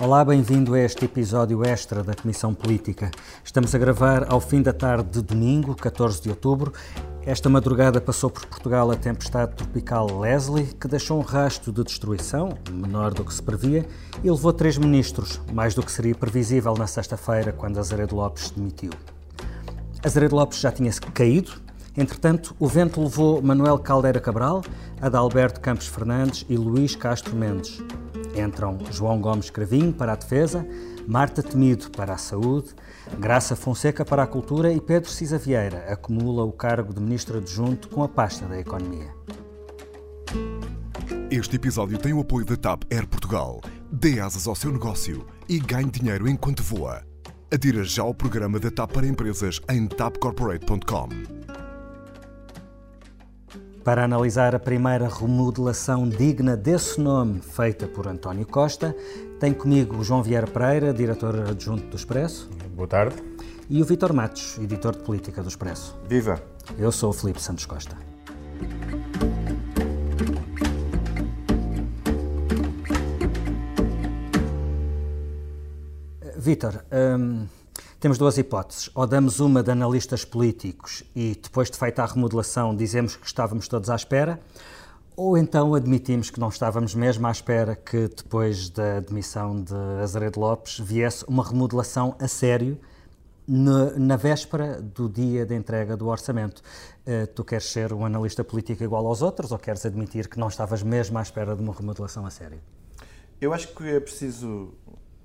Olá, bem-vindo a este episódio extra da Comissão Política. Estamos a gravar ao fim da tarde de domingo, 14 de outubro. Esta madrugada passou por Portugal a tempestade tropical Leslie, que deixou um rasto de destruição, menor do que se previa, e levou três ministros, mais do que seria previsível na sexta-feira, quando Azeredo Lopes demitiu. Azeredo Lopes já tinha caído, entretanto, o vento levou Manuel Caldeira Cabral, Adalberto Campos Fernandes e Luís Castro Mendes. Entram João Gomes Cravinho para a Defesa, Marta Temido para a Saúde, Graça Fonseca para a Cultura e Pedro Cisa Vieira acumula o cargo de Ministro Adjunto com a pasta da Economia. Este episódio tem o apoio da TAP Air Portugal. Dê asas ao seu negócio e ganhe dinheiro enquanto voa. Adira já ao programa da TAP para empresas em tapcorporate.com. Para analisar a primeira remodelação digna desse nome feita por António Costa, tem comigo o João Vieira Pereira, diretor adjunto do Expresso. Boa tarde. E o Vitor Matos, editor de política do Expresso. Viva! Eu sou o Filipe Santos Costa. Vitor, hum, temos duas hipóteses. Ou damos uma de analistas políticos e depois de feita a remodelação dizemos que estávamos todos à espera, ou então admitimos que não estávamos mesmo à espera que depois da demissão de Azeredo Lopes viesse uma remodelação a sério na, na véspera do dia de entrega do orçamento. Uh, tu queres ser um analista político igual aos outros ou queres admitir que não estavas mesmo à espera de uma remodelação a sério? Eu acho que é preciso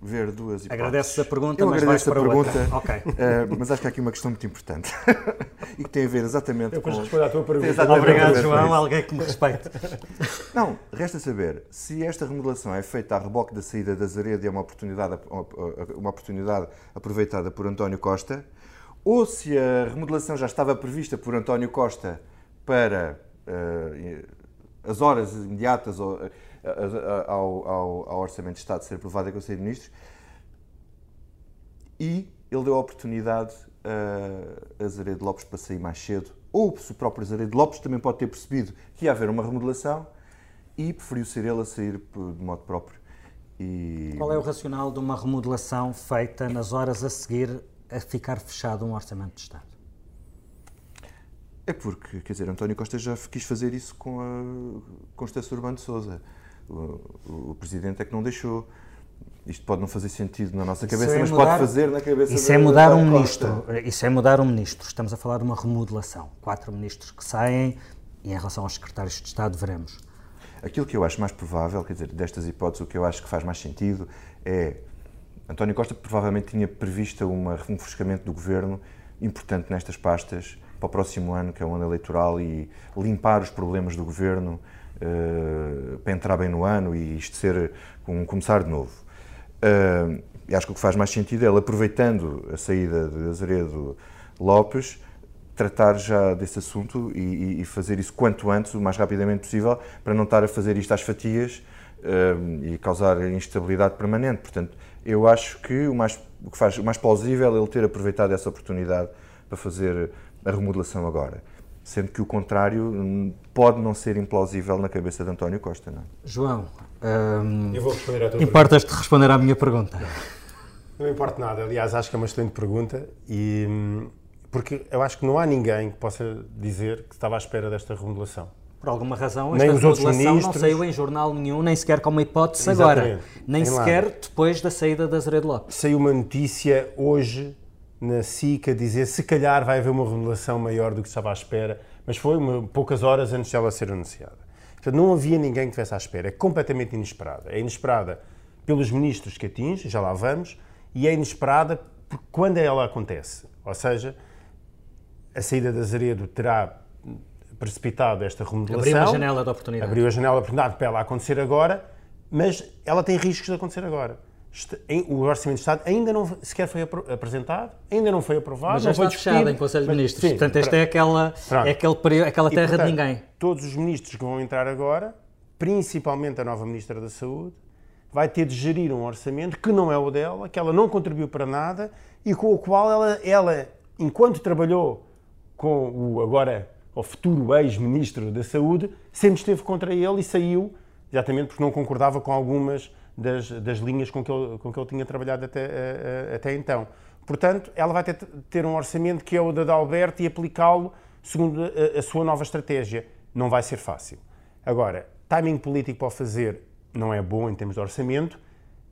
ver duas hipóteses. Agradeces a pergunta, Eu mas agradeço vais a para pergunta, outra. Ok. uh, mas acho que há aqui uma questão muito importante e que tem a ver exatamente Eu com... depois respondo à tua pergunta. Obrigado, João, alguém que me respeite. Não, resta saber se esta remodelação é feita a reboque da saída da Zaredo e é uma oportunidade, uma oportunidade aproveitada por António Costa, ou se a remodelação já estava prevista por António Costa para eh, as horas imediatas a- a- ao- ao- ao Orçamento de Estado ser aprovado em Conselho de Ministros e ele deu a oportunidade a Azeredo Lopes para sair mais cedo, ou se o próprio Azeredo Lopes também pode ter percebido que ia haver uma remodelação e preferiu ser ele a sair de modo próprio. E Qual é o racional de uma remodelação feita nas horas a seguir a ficar fechado um orçamento de Estado? É porque, quer dizer, António Costa já quis fazer isso com a Constância Urbano de Souza. O, o Presidente é que não deixou. Isto pode não fazer sentido na nossa cabeça, é mas mudar- pode fazer na cabeça Isso de é mudar um António ministro. Isso é mudar um ministro. Estamos a falar de uma remodelação. Quatro ministros que saem e em relação aos secretários de Estado veremos. Aquilo que eu acho mais provável, quer dizer, destas hipóteses, o que eu acho que faz mais sentido é. António Costa provavelmente tinha previsto uma, um refrescamento do governo importante nestas pastas para o próximo ano, que é o ano eleitoral, e limpar os problemas do governo eh, para entrar bem no ano e isto ser um começar de novo. E acho que o que faz mais sentido é ele, aproveitando a saída de Azeredo Lopes, tratar já desse assunto e, e- fazer isso quanto antes, o mais rapidamente possível, para não estar a fazer isto às fatias eh, e causar instabilidade permanente. Portanto, eu acho que o mais, o que faz o mais plausível é ele ter aproveitado essa oportunidade para fazer a remodelação agora. Sendo que o contrário pode não ser implausível na cabeça de António Costa. Não? é? João, hum, Eu vou responder à tua pergunta. importas-te responder à minha pergunta? Não me importa nada. Aliás, acho que é uma excelente pergunta e hum, porque eu acho que não há ninguém que possa dizer que estava à espera desta remodelação. Por alguma razão, Nem esta os outros remodelação não saiu em jornal nenhum, nem sequer como hipótese agora. Exatamente. Nem Em lá. sequer depois da saída da Azeredo Lopes. Saiu uma notícia hoje na SIC a dizer se calhar vai haver uma remodelação maior do que estava à espera, mas foi uma- poucas horas antes dela ser anunciada. Portanto, não havia ninguém que estivesse à espera. É completamente inesperada. É inesperada pelos ministros que atinge, já lá vamos, e é inesperada quando ela acontece. Ou seja, a saída de Azeredo terá precipitado esta remodelação. Abriu uma janela de oportunidade. Abriu a janela de oportunidade para ela acontecer agora, mas ela tem riscos de acontecer agora. O Orçamento de Estado ainda não sequer foi apresentado, ainda não foi aprovado, Mas já não foi está fechado discutido. em Conselho de Mas- Ministros. sim, Portanto, esta é aquela, Pronto. é aquele período, aquela E, terra portanto, de ninguém. Todos os ministros que vão entrar agora, principalmente a nova Ministra da Saúde, vai ter de gerir um orçamento que não é o dela, que ela não contribuiu para nada e com o qual ela, ela enquanto trabalhou com o agora ou futuro ex-ministro da Saúde, sempre esteve contra ele e saiu, exatamente porque não concordava com algumas das, das linhas com que, ele, com que ele tinha trabalhado até, uh, até então. Portanto, ela vai ter, ter um orçamento que é o da Alberto e aplicá-lo segundo a, a, sua nova estratégia. Não vai ser fácil. Agora, timing político para fazer não é bom em termos de orçamento,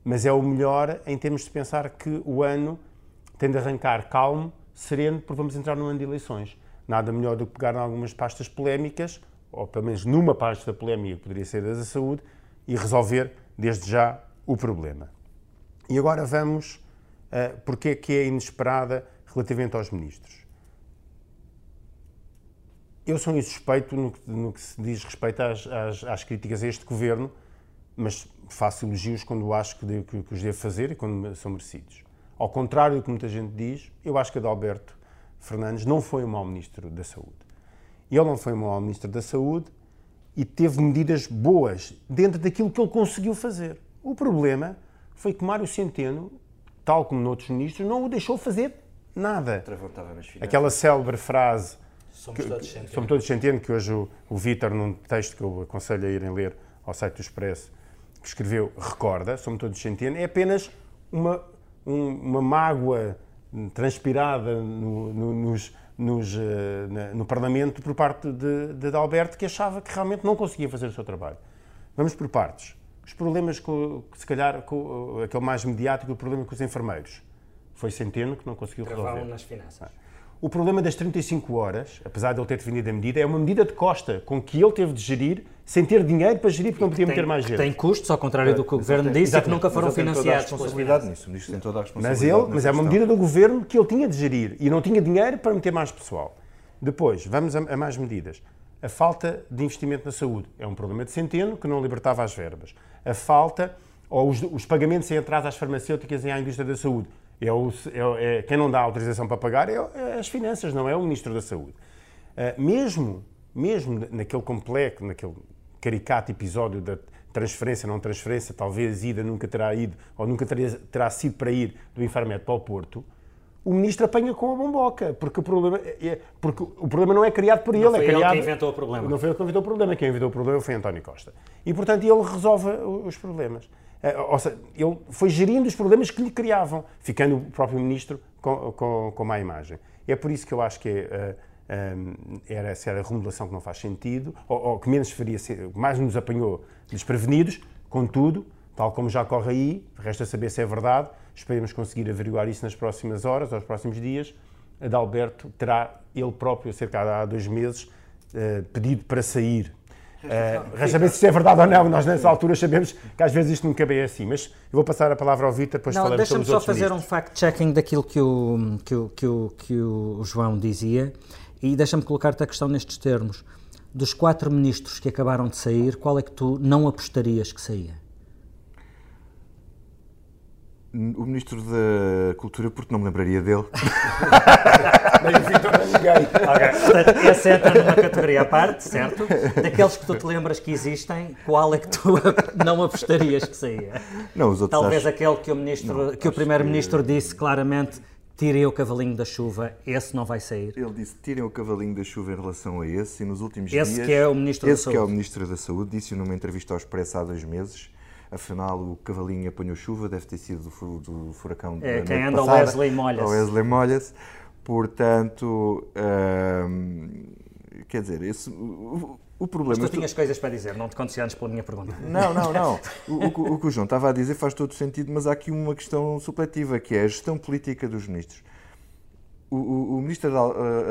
mas é o melhor em termos de pensar que o ano tem de arrancar calmo, sereno, porque vamos entrar num ano de eleições. Nada melhor do que pegar em algumas pastas polémicas, ou pelo menos numa pasta polémica que poderia ser da saúde, e resolver desde já o problema. E agora vamos uh, porque é que é inesperada relativamente aos ministros. Eu sou insuspeito no que, no que se diz respeito às, às, às, críticas a este governo, mas faço elogios quando acho que, de, que, que os devo fazer e quando são merecidos. Ao contrário do que muita gente diz, eu acho que Adalberto Fernandes não foi um mau ministro da Saúde. Ele não foi um mau ministro da Saúde e teve medidas boas dentro daquilo que ele conseguiu fazer. O problema foi que Mário Centeno, tal como noutros ministros, não o deixou fazer nada. Aquela célebre frase Somos todos centeno. Somos todos centeno, que hoje o, o Vítor, num texto que eu aconselho a irem ler ao site do Expresso, que escreveu, recorda, somos todos centeno, é apenas uma, um, uma mágoa transpirada no, no, nos, nos, uh, na, no Parlamento por parte de, de Alberto, que achava que realmente não conseguia fazer o seu trabalho. Vamos por partes. Os problemas, com, se calhar, com, aquele mais mediático, o problema com os enfermeiros. Foi Centeno que não conseguiu resolver. nas finanças. O problema das 35 horas, apesar de ele ter defendido a medida, é uma medida de costa com que ele teve de gerir sem ter dinheiro para gerir porque não podia meter mais gente. Tem custos, ao contrário do que o Governo disse, e que nunca foram financiados. Tem toda a responsabilidade nisso. O Ministro tem toda a responsabilidade. Mas, ele, mas é uma medida do Governo que ele tinha de gerir e não tinha dinheiro para meter mais pessoal. Depois, vamos a, a mais medidas. A falta de investimento na saúde é um problema de centeno que não libertava as verbas. A falta, ou os, os pagamentos em atraso às farmacêuticas e à indústria da saúde é, o, é, é, quem não dá autorização para pagar é, é, as finanças, não é o Ministro da Saúde. Uh, mesmo, mesmo naquele complexo, naquele caricato episódio da transferência, não transferência, talvez ida nunca terá ido, ou nunca teria, terá sido para ir do Infarmed para o Porto, o ministro apanha com a bomboca, porque o problema, é, é porque o problema não é criado por ele, não é criado... ele que inventou o problema. Não foi ele que inventou o problema, quem inventou o problema foi António Costa. E, portanto, ele resolve os problemas. Eh, ou seja, ele foi gerindo os problemas que lhe criavam, ficando o próprio ministro com, com, com má imagem. É por isso que eu acho que é, um, era essa era a remodelação que não faz sentido, ou, ou que menos faria, mais nos apanhou desprevenidos, contudo, tal como já corre aí, resta saber se é verdade, esperemos conseguir averiguar isso nas próximas horas, aos próximos dias, Adalberto terá ele próprio, cerca de há dois meses, uh, pedido para sair Uh, resta saber se é verdade ou não. Nós, nessa altura, sabemos que às vezes isto nunca é assim. Mas eu vou passar a palavra ao Vítor, depois não, falamos sobre os outros Deixa-me só fazer um fact-checking daquilo que o, que, o, que, o, que o João dizia e deixa-me colocar-te a questão nestes termos. Dos quatro ministros que acabaram de sair, qual é que tu não apostarias que saía? O Ministro da Cultura, porque não me lembraria dele. Nem o Vitor nem ninguém. Esse entra numa categoria à parte, certo? Daqueles que tu te lembras que existem, qual é que tu não apostarias que saía? Não, os outros Talvez acho... aquele que o, ministro, não, que o Primeiro-Ministro que... disse claramente tirem o cavalinho da chuva, esse não vai sair. Ele disse tirem o cavalinho da chuva em relação a esse e nos últimos esse dias... Esse que é o Ministro da Saúde. Esse que é o Ministro da Saúde, disse numa entrevista ao Expresso há dois meses afinal o cavalinho apanhou chuva, deve ter sido do, do furacão É, quem anda o Wesley molha-se. Wesley molha-se. Portanto, hum, quer dizer, esse, o, o problema... Mas tu tinhas coisas para dizer, não te condiciones pela minha pergunta. Não, não, não. O, o, o, que o João estava a dizer faz todo sentido, mas há aqui uma questão supletiva, que é a gestão política dos ministros. O, o, o ministro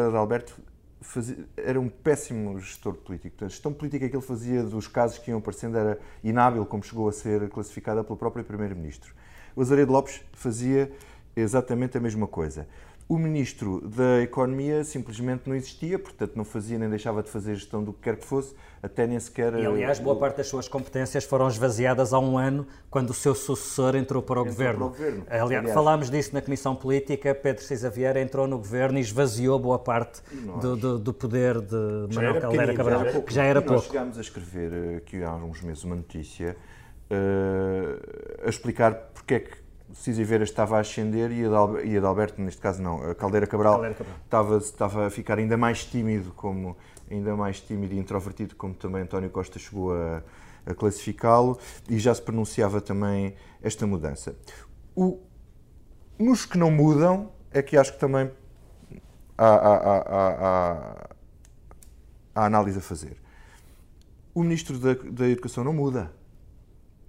Adalberto fazia, era um péssimo gestor político. A gestão política que ele fazia dos casos que iam aparecendo era inábil, como chegou a ser classificada pelo próprio Primeiro-Ministro. O Azaredo Lopes fazia exatamente a mesma coisa. O Ministro da Economia simplesmente não existia, portanto não fazia nem deixava de fazer gestão do que quer que fosse, até nem sequer... E aliás, boa parte das suas competências foram esvaziadas há um ano, quando o seu sucessor entrou para o, entrou governo. Para o governo. Aliás, aliás, falámos disso na Comissão Política, Pedro Cisa Vieira entrou no governo e esvaziou boa parte do, do, do, poder de Manuel Caldeira Cabral, já que já era pouco. Nós chegámos a escrever eh, aqui há uns meses uma notícia uh, a explicar porque é que Cisa Vera estava a ascender e Adalberto, neste caso não, a Caldeira Cabral, Caldeira Cabral. Estava, estava a ficar ainda mais tímido como ainda mais tímido e introvertido, como também António Costa chegou a, a classificá-lo, e já se pronunciava também esta mudança. O, nos que não mudam, é que acho que também há, há, há, há análise a fazer. O Ministro da, da Educação não muda.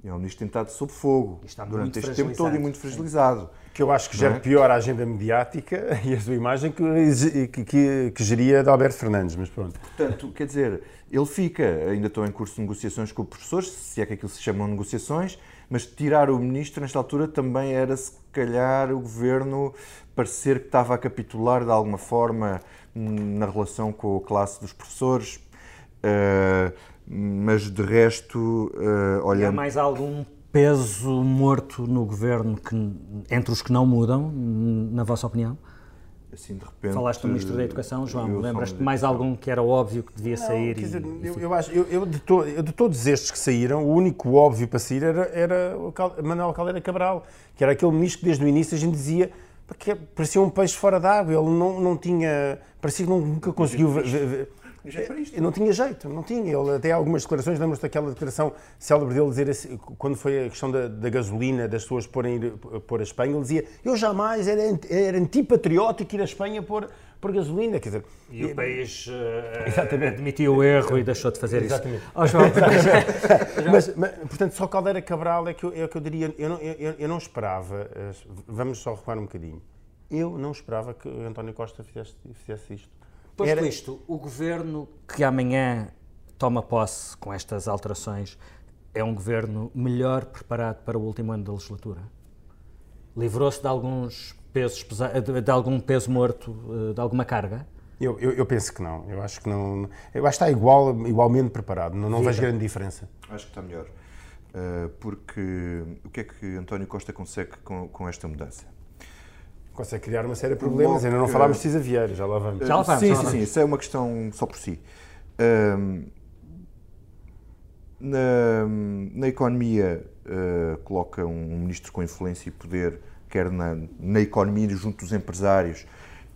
É um ministro tentado sob fogo durante este tempo todo e muito fragilizado. Que eu acho que gera é? pior a agenda mediática e a sua imagem que, que, que, que geria de Alberto Fernandes, mas pronto. Portanto, quer dizer, ele fica, ainda estão em curso de negociações com os professores, se é que aquilo se chamam negociações, mas tirar o ministro nesta altura também era se calhar o governo parecer que estava a capitular de alguma forma hum, na relação com a classe dos professores. Uh, mas de resto, uh, olha. há mais algum peso morto no governo que, entre os que não mudam, na vossa opinião? Assim, de repente, Falaste do Ministro da Educação, João. Lembras-te de mais algum que era óbvio que devia não, sair? Quer dizer, e, eu, eu, acho, eu, eu, de to, eu, de todos estes que saíram, o único óbvio para sair era, era o Cal, Manuel Caldeira Cabral, que era aquele ministro que desde o início a gente dizia porque parecia um peixe fora d'água, ele não, não tinha, parecia que nunca conseguiu jeito Não tinha jeito, não tinha. Ele até algumas declarações, lembro-se daquela declaração célebre dele dizer assim, quando foi a questão da, da gasolina, das pessoas porem pôr a Espanha, ele dizia: Eu jamais era, era antipatriótico ir a Espanha pôr, pôr gasolina. Quer dizer, e o país uh, admitiu o erro e deixou de fazer Exatamente. isso. Oh, João, mas, mas, portanto, só Caldeira Cabral é que eu, é que eu diria, eu não, eu, eu não esperava, vamos só recuar um bocadinho, eu não esperava que António Costa fizesse, fizesse isto. Posto Era... isto, o governo que amanhã toma posse com estas alterações é um governo melhor preparado para o último ano da legislatura? Livrou-se de alguns pesos de algum peso morto, eh, de alguma carga? Eu, eu, eu, penso que não. Eu acho que não. Eu acho que está igual, igualmente preparado. Não, não vejo grande diferença. Acho que está melhor. Uh, porque o que é que António Costa consegue com, com esta mudança? Consegue criar uma série de problemas. Ainda não falámos de Cisa Vieira, já lá vamos. Já lá vamos. Sim, já sim, vamos. sim, isso é uma questão só por si. Um, na, na economia, uh, coloca um ministro com influência e poder, quer na, na economia junto dos empresários,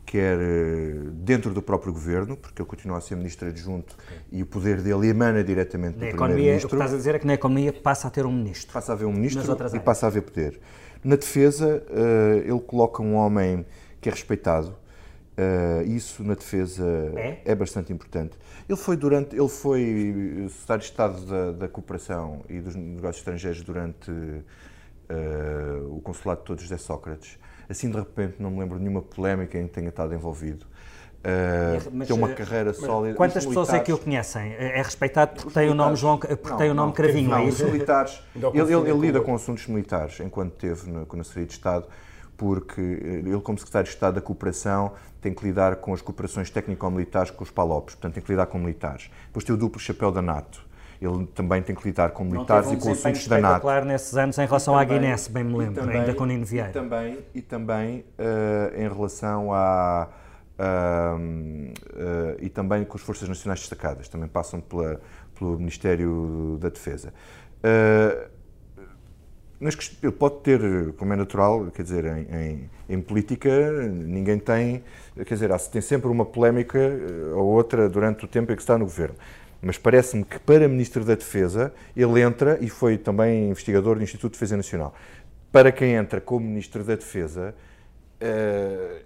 quer uh, dentro do próprio governo, porque ele continua a ser ministro adjunto okay. e o poder dele emana diretamente na do primeiro-ministro. O que estás a dizer é que na economia passa a ter um ministro. Passa a haver um ministro e passa a haver poder. Na defesa, uh, ele coloca um homem que é respeitado. Uh, isso na defesa é? é? bastante importante. Ele foi durante, ele foi secretário de Estado da, da Cooperação e dos Negócios Estrangeiros durante uh, o consulado de todos José Sócrates. Assim de repente não me lembro de nenhuma polémica em que tenha estado envolvido. Uh, mas, tem uma carreira sólida. Quantas pessoas é que o conhecem? É respeitado porque tem o nome João, porque não, tem o nome não, Cravinho, não, é isso? militares. ele, ele, ele lida com assuntos militares enquanto esteve na, na Secretaria de Estado, porque eh, ele, como secretário de Estado da Cooperação, tem que lidar com as cooperações técnico-militares com os PALOPs, portanto tem que lidar com militares. Depois tem o duplo chapéu da NATO. Ele também tem que lidar com militares um e com assuntos da NATO. claro nesses anos em relação também, à Guiné, bem me lembro, também, ainda com Nino Vieira. E também, e também uh, em relação à uh, e também com as Forças Nacionais Destacadas, também passam pela, pelo Ministério da Defesa. Uh, mas ele pode ter, como é natural, quer dizer, em, em, em, política ninguém tem, quer dizer, tem sempre uma polémica ou outra durante o tempo em que está no governo. Mas parece-me que para Ministro da Defesa ele entra, e foi também investigador do Instituto de Defesa Nacional, para quem entra como Ministro da Defesa,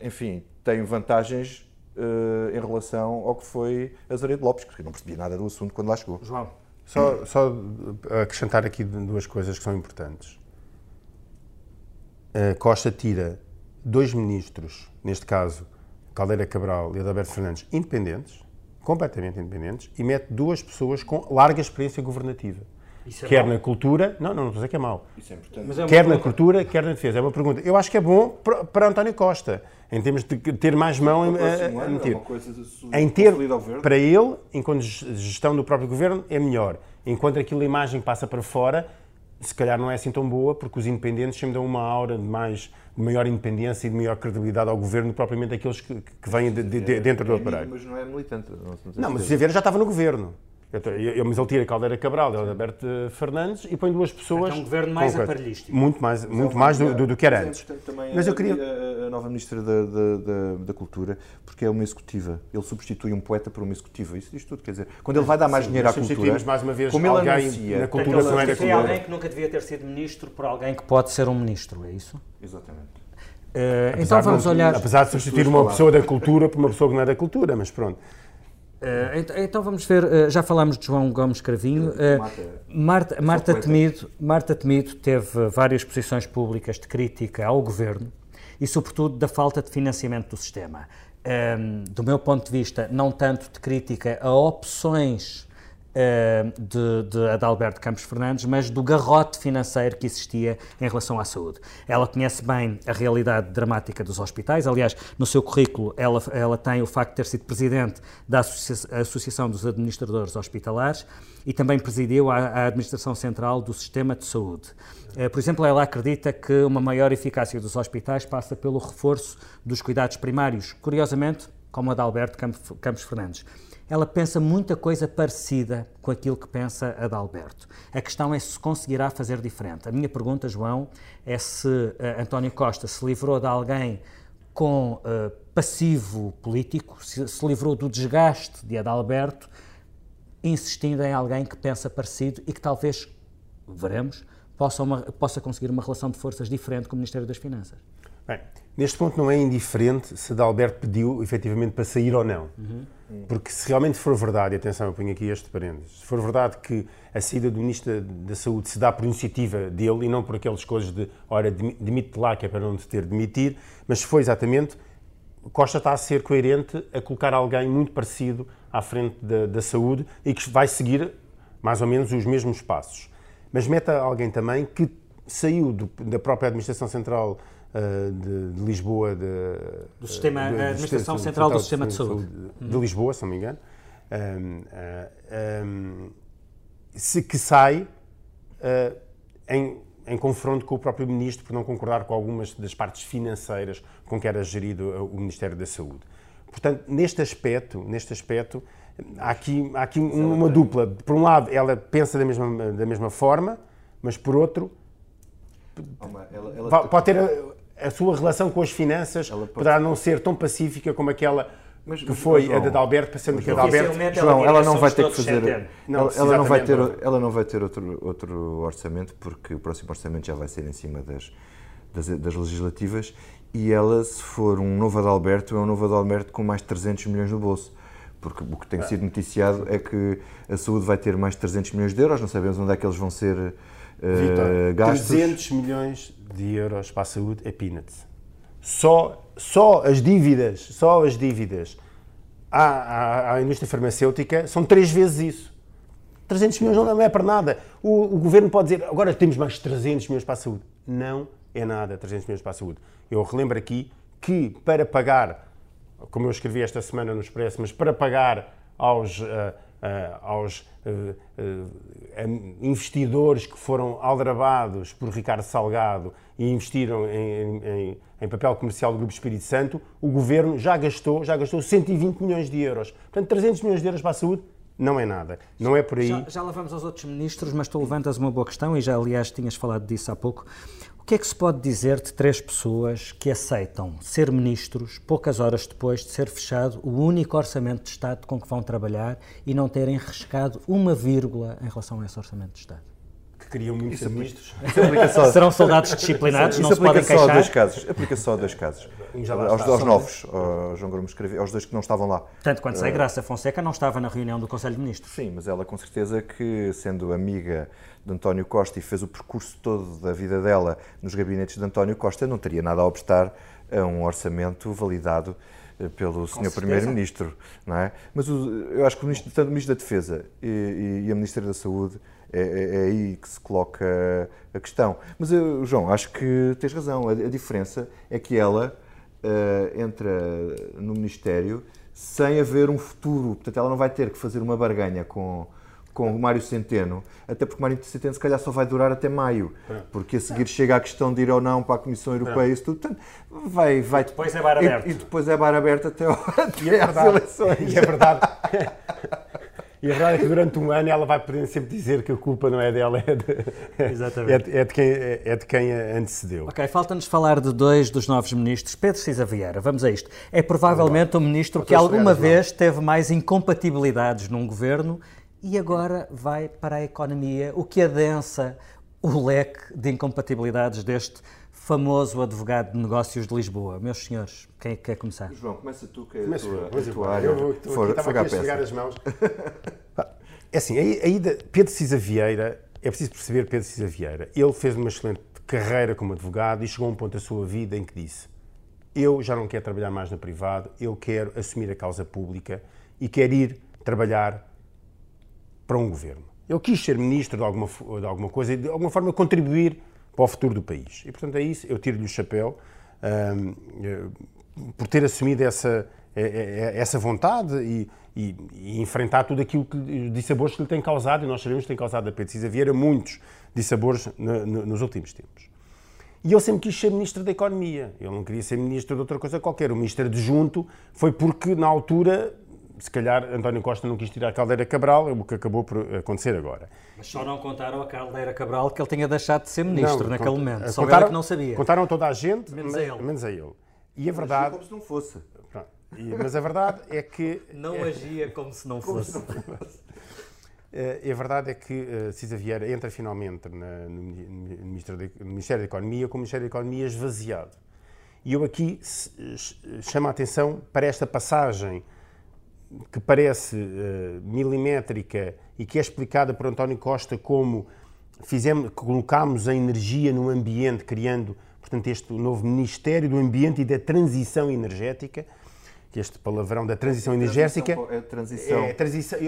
enfim, tem vantagens uh, em relação ao que foi Azaredo Lopes, que não percebia nada do assunto quando lá chegou. João. Só, só acrescentar aqui duas coisas que são importantes. Uh, Costa tira dois ministros, neste caso Caldeira Cabral e Adalberto Fernandes, independentes, completamente independentes, e mete duas pessoas com larga experiência governativa. É quer na cultura, não, não, não estou a dizer que é mau. Isso é importante. É quer na cultura, quer na defesa. É uma pergunta. Eu acho que é bom para, para António Costa em termos de ter mais mão em, a, a meter. em ter, para ele, enquanto gestão do próprio governo, é melhor. Enquanto aquilo a imagem passa para fora, se calhar não é assim tão boa, porque os independentes sempre dão uma aura de, mais, de maior independência e de maior credibilidade ao governo, propriamente aqueles que, que vêm de, de, de, dentro do aparelho. Mas não é militante. Não, não mas o Silveira já estava no governo. Eu, mas ele tira Caldeira Cabral, ele Alberto Fernandes e põe duas pessoas. É um governo mais concretas. aparelhístico. Muito mais, muito mais do, do, do que era antes. Mas eu queria. A, a nova Ministra da, da, da, da, Cultura, porque é uma executiva. Ele substitui um poeta por uma executiva. Isso diz tudo. Quer dizer, quando ele vai dar mais Sim, dinheiro à cultura. mais uma vez como ele anuncia, na cultura não era cultura. alguém que nunca devia ter sido ministro por alguém que pode ser um ministro, é isso? Exatamente. Uh, então vamos olhar. Apesar de substituir uma pessoa da cultura por uma pessoa que não é da cultura, mas pronto. Uh, então vamos ver, uh, já falámos de João Gomes Cravinho. Marta, Marta, Temido, Marta Temido teve várias posições públicas de crítica ao governo e, sobretudo, da falta de financiamento do sistema. do meu ponto de vista, não tanto de crítica a opções eh, de, de Adalberto Campos Fernandes, mas do garrote financeiro que existia em relação à saúde. Ela conhece bem a realidade dramática dos hospitais, aliás, no seu currículo ela, ela tem o facto de ter sido presidente da Associação dos Administradores Hospitalares e também presidiu a, a Administração Central do Sistema de Saúde. Eh, por exemplo, ela acredita que uma maior eficácia dos hospitais passa pelo reforço dos cuidados primários, curiosamente, como a de Alberto Campos Fernandes ela pensa muita coisa parecida com aquilo que pensa a Adalberto. A questão é se conseguirá fazer diferente. A minha pergunta, João, é se uh, António Costa se livrou de alguém com uh, passivo político, se, se livrou do desgaste de Adalberto, insistindo em alguém que pensa parecido e que talvez, veremos, possa, uma, possa conseguir uma relação de forças diferente com o Ministério das Finanças. Bem, neste ponto não é indiferente se Adalberto pediu efetivamente para sair ou não. Uhum porque se realmente for verdade, e atenção, eu ponho aqui este parênteses, se for verdade que a saída do Ministro da Saúde se dá por iniciativa dele e não por aquelas coisas de, ora, demite lá, que é para não te ter de demitir, mas se foi exatamente, Costa está a ser coerente a colocar alguém muito parecido à frente da, da saúde e que vai seguir mais ou menos os mesmos passos. Mas meta alguém também que saiu do, da própria Administração Central de, de, Lisboa, de, do sistema, de, a Administração Central, do Sistema de Saúde, de, Lisboa, se não me engano, um, uh, um, se, que sai uh, em, em confronto com o próprio Ministro por não concordar com algumas das partes financeiras com que era gerido o Ministério da Saúde. Portanto, neste aspecto, neste aspecto há aqui, há aqui uma dupla. Por um lado, ela pensa da mesma, da mesma forma, mas por outro, ela, ela... pode ter a sua relação com as finanças pode... poderá não ser tão pacífica como aquela mas, que foi João, a de Alberto, sendo que a de Alberto... João, ela não vai ter que fazer... Não, ela, ela, não vai ter, ela não vai ter outro, outro orçamento, porque o próximo orçamento já vai ser em cima das, das, das legislativas, e ela, se for um novo Adalberto, é um novo Adalberto com mais de 300 milhões no bolso. Porque o que tem sido noticiado é que a saúde vai ter mais de 300 milhões de euros, não sabemos onde é que eles vão ser uh, gastos. 300 milhões de euros para a saúde é peanuts. Só, só as dívidas, só as dívidas à, à, à, indústria farmacêutica são três vezes isso. 300 milhões não é para nada. O, o, governo pode dizer, agora temos mais 300 milhões para a saúde. Não é nada 300 milhões para a saúde. Eu relembro aqui que para pagar, como eu escrevi esta semana no Expresso, mas para pagar aos, uh, aos uh, investidores que foram aldrabados por Ricardo Salgado e investiram em, em, em, papel comercial do Grupo Espírito Santo, o governo já gastou, já gastou 120 milhões de euros. Portanto, 300 milhões de euros para a saúde não é nada. Não é por aí. Já, já lá vamos aos outros ministros, mas tu levantas uma boa questão e já, aliás, tinhas falado disso há pouco. O que é que se pode dizer de três pessoas que aceitam ser ministros poucas horas depois de ser fechado o único orçamento de Estado com que vão trabalhar e não terem riscado uma vírgula em relação a esse orçamento de Estado? Que queriam muitos ministros. Serão soldados disciplinados, isso, não se podem queixar? Só dois casos, aplica só a dois casos. Aos, aos novos, ao João Gomes escreveu, aos dois que não estavam lá. Tanto quanto sei, Graça Fonseca não estava na reunião do Conselho de Ministros. Sim, mas ela com certeza que, sendo amiga de António Costa e fez o percurso todo da vida dela nos gabinetes de António Costa, não teria nada a obstar a um orçamento validado eh, pelo Sr. Primeiro-Ministro, não é? Mas o, eu acho que o ministro, tanto o Ministro da Defesa e, e a Ministra da Saúde é, é, é, aí que se coloca a questão. Mas, eu, João, acho que tens razão. A, a diferença é que ela uh, entra no Ministério sem haver um futuro. Portanto, ela não vai ter que fazer uma barganha com com o Mário Centeno, até porque o Mário Centeno se calhar só vai durar até maio, porque a seguir chega a questão de ir ou não para a Comissão Europeia e isso tudo, portanto, vai, vai... E depois é bar aberto. E, e depois é bar aberto até, até é às eleições. E é verdade... E a verdade é que durante um ano ela vai poder sempre dizer que a culpa não é dela, é de, Exatamente. é de, é de quem, é de quem a antecedeu. Ok, falta-nos falar de dois dos novos ministros. Pedro Cisa Vieira, vamos a isto. É provavelmente o ministro que alguma vez teve mais incompatibilidades num governo e agora vai para a economia, o que adensa o leque de incompatibilidades deste famoso advogado de negócios de Lisboa. Meus senhores, quem é que quer começar? João, começa tu, que é Começa, a tua, a eu, tua eu, área. eu, estou For- estava aqui a peça. as mãos. É assim, a ida Pedro Cisa Vieira, é preciso perceber Pedro Cisa Vieira. Ele fez uma excelente carreira como advogado e chegou a um ponto da sua vida em que disse eu já não quero trabalhar mais no privado, eu quero assumir a causa pública e quero ir trabalhar para um governo. Ele quis ser ministro de alguma, de alguma coisa e de alguma forma contribuir para o futuro do país. E portanto é isso, eu tiro-lhe o chapéu eh, por ter assumido essa, eh, eh, essa vontade e, e- e enfrentar tudo aquilo que dissabores que lhe tem causado, e nós sabemos que tem causado a Pedro Cisa Vieira muitos dissabores no- no- nos últimos tempos. E ele sempre quis ser Ministro da Economia. Ele não queria ser Ministro de outra coisa qualquer. O Ministro adjunto foi porque, na altura, se calhar António Costa não quis tirar a Caldeira Cabral, o que acabou por acontecer agora. Mas só não contaram a Caldeira Cabral que ele tinha deixado de ser ministro Não, naquele cont- momento. contaram- Souberam que não sabia. Contaram a toda a gente, Menos mas- a ele. menos a ele. E a verdade... Como se não fosse. Pronto. E- mas a verdade é que... Não agia como se não fosse. Eh, e a verdade é que eh, Cisa Vieira entra finalmente na- no, no Ministério da- no Ministério da Economia com o Ministério da Economia esvaziado. E eu aqui se- ch- chamo a atenção para esta passagem que parece eh, milimétrica e que é explicada por António Costa como fizemos, colocámos a energia no ambiente, criando, portanto, este novo Ministério do Ambiente e da Transição Energética, que este palavrão da transição energética É transição. é, transição,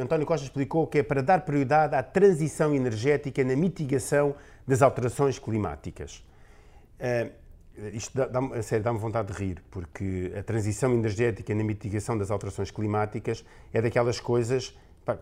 António Costa explicou que é para dar prioridade à transição energética na mitigação das alterações climáticas. Eh, isto dá- dá-me, a sério, dá-me vontade de rir, porque a transição energética na mitigação das alterações climáticas é daquelas coisas. pá,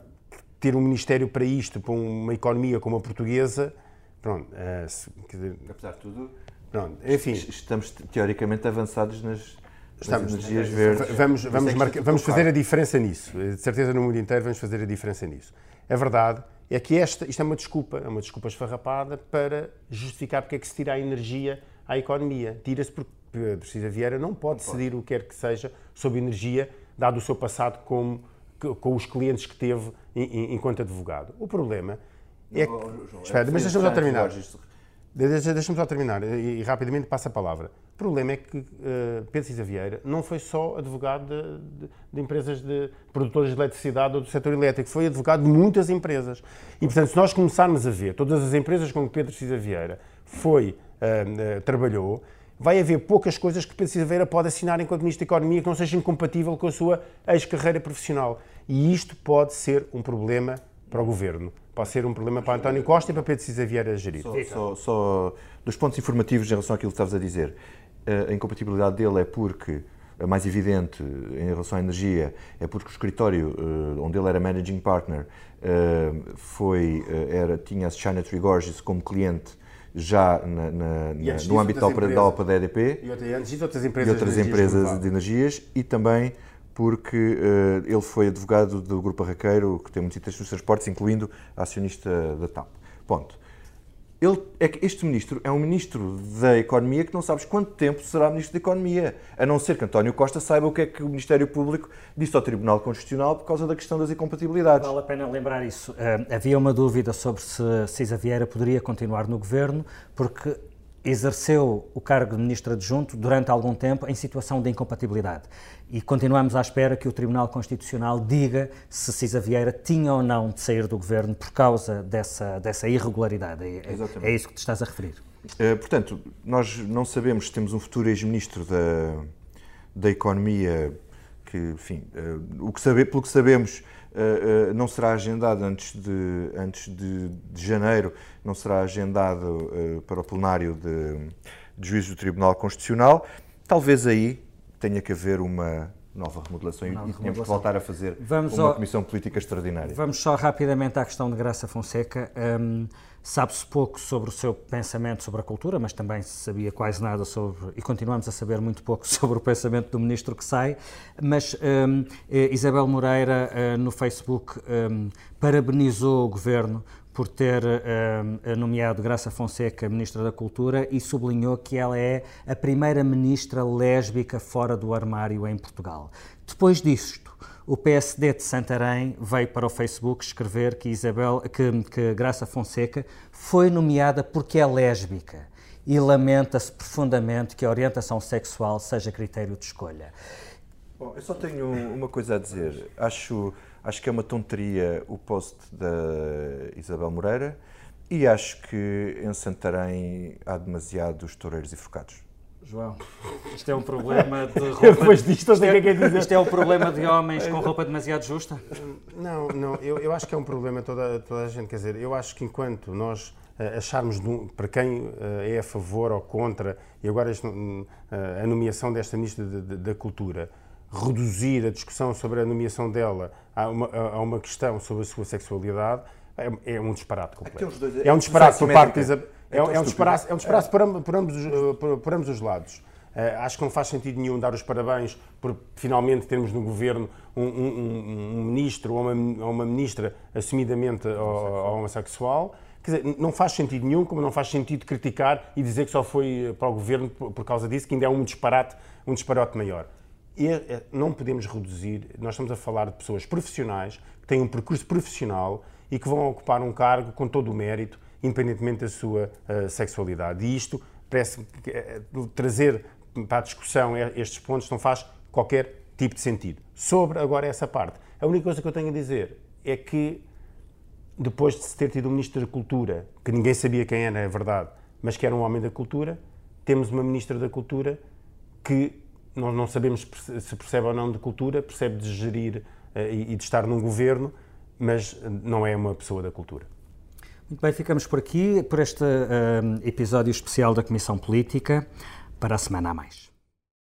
ter um ministério para isto, para uma economia como a portuguesa, pronto, eh, se- dizer, Apesar de tudo, pronto, enfim. estamos teoricamente avançados nas, Estamos, energias verdes. Vamos, vamos, é marcar- é vamos fazer a diferença nisso. De certeza no mundo inteiro vamos fazer a diferença nisso. A verdade é que esta, isto é uma desculpa, é uma desculpa esfarrapada para justificar porque é que se tira a energia à economia. Tira-se porque Pedro Cisa Vieira não pode decidir o que quer que seja sobre energia, dado o seu passado como, que- com os clientes que teve enquanto advogado. O problema é que... Oh, João, Espera, é mas deixa-me só terminar. Deixa-me só terminar e, e rapidamente passo a palavra. O problema é que eh, Pedro Cisa Vieira não foi só advogado de, de- de empresas de produtoras de eletricidade ou do setor elétrico, foi advogado de muitas empresas. E, portanto, se nós começarmos a ver todas as empresas com que Pedro Cisa Vieira foi, eh, eh, trabalhou, vai haver poucas coisas que Pedro Cisa Vieira pode assinar enquanto Ministro da Economia que não seja incompatível com a sua ex-carreira profissional. E isto pode ser um problema para o Governo. Pode ser um problema para António Costa e para Pedro Cisa Vieira gerir. Só, só, só dois pontos informativos em relação àquilo que estavas a dizer. A incompatibilidade dele é porque, a mais evidente em relação à energia, é porque o escritório eh, onde ele era managing partner eh, foi, eh, era, tinha a China Tree Gorges como cliente já na- na- na- no âmbito da OPA, da EDP E outra- antes disso, outras empresas, e outras de energias empresas de energias e também porque eh, ele foi advogado do Grupo Arraqueiro, que tem muitos interesses nos transportes, incluindo acionista da TAP. Ponto. Ele, é este ministro é um ministro da Economia que não sabes quanto tempo será ministro da Economia, a não ser que António Costa saiba o que é que o Ministério Público disse ao Tribunal Constitucional por causa da questão das incompatibilidades. Vale a pena lembrar isso. Ah, havia uma dúvida sobre se Cisa Vieira poderia continuar no governo, porque exerceu o cargo de ministro adjunto durante algum tempo em situação de incompatibilidade. E continuamos à espera que o Tribunal Constitucional diga se Cisa Vieira tinha ou não de sair do governo por causa dessa, dessa irregularidade. É, é- é isso que te estás a referir. Uh, portanto, nós não sabemos se temos um futuro ex-ministro da, da Economia que, enfim, uh, o que sabe, pelo que sabemos, uh, uh, não será agendado antes de, antes de, de janeiro, não será agendado uh, para o plenário de, de do Tribunal Constitucional. Talvez aí tenha que haver uma nova remodelação e- Nova e remodelação. voltar a fazer Vamos uma ao- comissão política extraordinária. Vamos só rapidamente à questão de Graça Fonseca. Hum, Sabe-se pouco sobre o seu pensamento sobre a cultura, mas também se sabia quase nada sobre, e continuamos a saber muito pouco sobre o pensamento do ministro que sai. Mas um, eh, Isabel Moreira, uh, no Facebook, um, parabenizou o governo por ter uh, nomeado Graça Fonseca Ministra da Cultura e sublinhou que ela é a primeira ministra lésbica fora do armário em Portugal. Depois disto, o PSD de Santarém veio para o Facebook escrever que, Isabel, que, que Graça Fonseca foi nomeada porque é lésbica e lamenta-se profundamente que a orientação sexual seja critério de escolha. Bom, eu só tenho uma coisa a dizer. Acho, acho que é uma tonteria o post da Isabel Moreira e acho que em Santarém há demasiados toureiros e focados. João, isto é um problema de roupa. Depois disto, isto, é, que é dizer. isto é um problema de homens com roupa demasiado justa? Não, não, eu, eu acho que é um problema toda, toda a gente. Quer dizer, eu acho que enquanto nós uh, acharmos, para quem uh, é a favor ou contra, e agora este, uh, a nomeação desta Ministra da Cultura, reduzir a discussão sobre a nomeação dela a uma, a uma questão sobre a sua sexualidade, é, é um disparate completo. Dois, é um disparate por parte de Isabel. É, é, um disparate, é um disparate é. por, por, ambos, por, por ambos os lados. Uh, acho que não faz sentido nenhum dar os parabéns por finalmente termos no governo um, um, um ministro ou uma, ou uma, ministra assumidamente homossexual. Quer dizer, não faz sentido nenhum, como não faz sentido criticar e dizer que só foi para o governo por, por causa disso, que ainda é um disparate, um disparate maior. E é, não podemos reduzir, nós estamos a falar de pessoas profissionais, que têm um percurso profissional e que vão ocupar um cargo com todo o mérito independentemente da sua uh, sexualidade. E isto parece uh, trazer para a discussão estes pontos não faz qualquer tipo de sentido. Sobre agora essa parte, a única coisa que eu tenho a dizer é que depois de se ter tido um Ministro da Cultura, que ninguém sabia quem era, é verdade, mas que era um homem da cultura, temos uma Ministra da Cultura que não, não sabemos se percebe ou não de cultura, percebe de gerir uh, e, de estar num governo, mas não é uma pessoa da cultura. Muito bem, ficamos por aqui, por este uh, episódio especial da Comissão Política. Para a semana a mais.